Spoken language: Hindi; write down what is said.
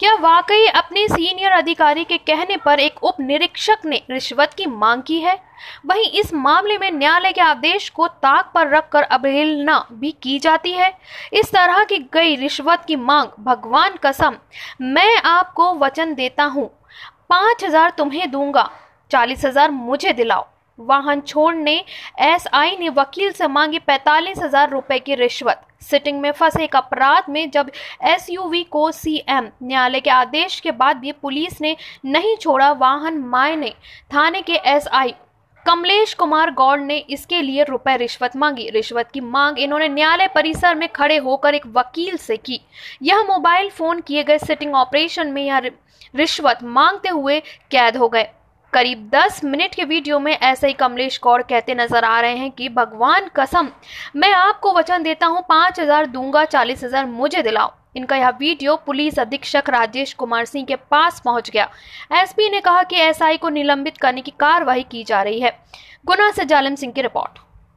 क्या वाकई अपने सीनियर अधिकारी के कहने पर एक उप निरीक्षक ने रिश्वत की मांग की है? वहीं इस मामले में न्यायालय के आदेश को ताक पर रखकर अवहेलना भी की जाती है। इस तरह की गई रिश्वत की मांग भगवान कसम, मैं आपको वचन देता हूँ। पाँच हज़ार तुम्हें दूँगा, चालीस हज़ार मुझे दिलाओ। वाहन छोड़ने, एसआई ने वकील से मांगी पैतालीस हज़ार रुपए की रिश्वत। सिटिंग में फंसे एक अपराध में जब एसयूवी को सीएम न्यायालय के आदेश के बाद भी पुलिस ने नहीं छोड़ा वाहन मायने, थाने के एसआई कमलेश कुमार गौड़ ने इसके लिए रुपए रिश्वत मांगी। रिश्वत की मांग इन्होंने न्यायालय परिसर में खड़े होकर एक वकील से की। यह मोबाइल फ़ोन किए गए सिटिंग ऑपरेशन में यह रिश्वत मांगते हुए कैद हो गए। करीब 10 मिनट के वीडियो में ऐसे ही कमलेश कौर कहते नज़र आ रहे हैं कि, भगवान कसम, मैं आपको वचन देता हूँ, पाँच हज़ार दूँगा, चालीस हज़ार मुझे दिलाओ। इनका यह वीडियो पुलिस अधीक्षक राजेश कुमार सिंह के पास पहुँच गया। एसपी ने कहा कि एसआई को निलंबित करने की कार्रवाई की जा रही है। गुना से जालिम सिंह की रिपोर्ट।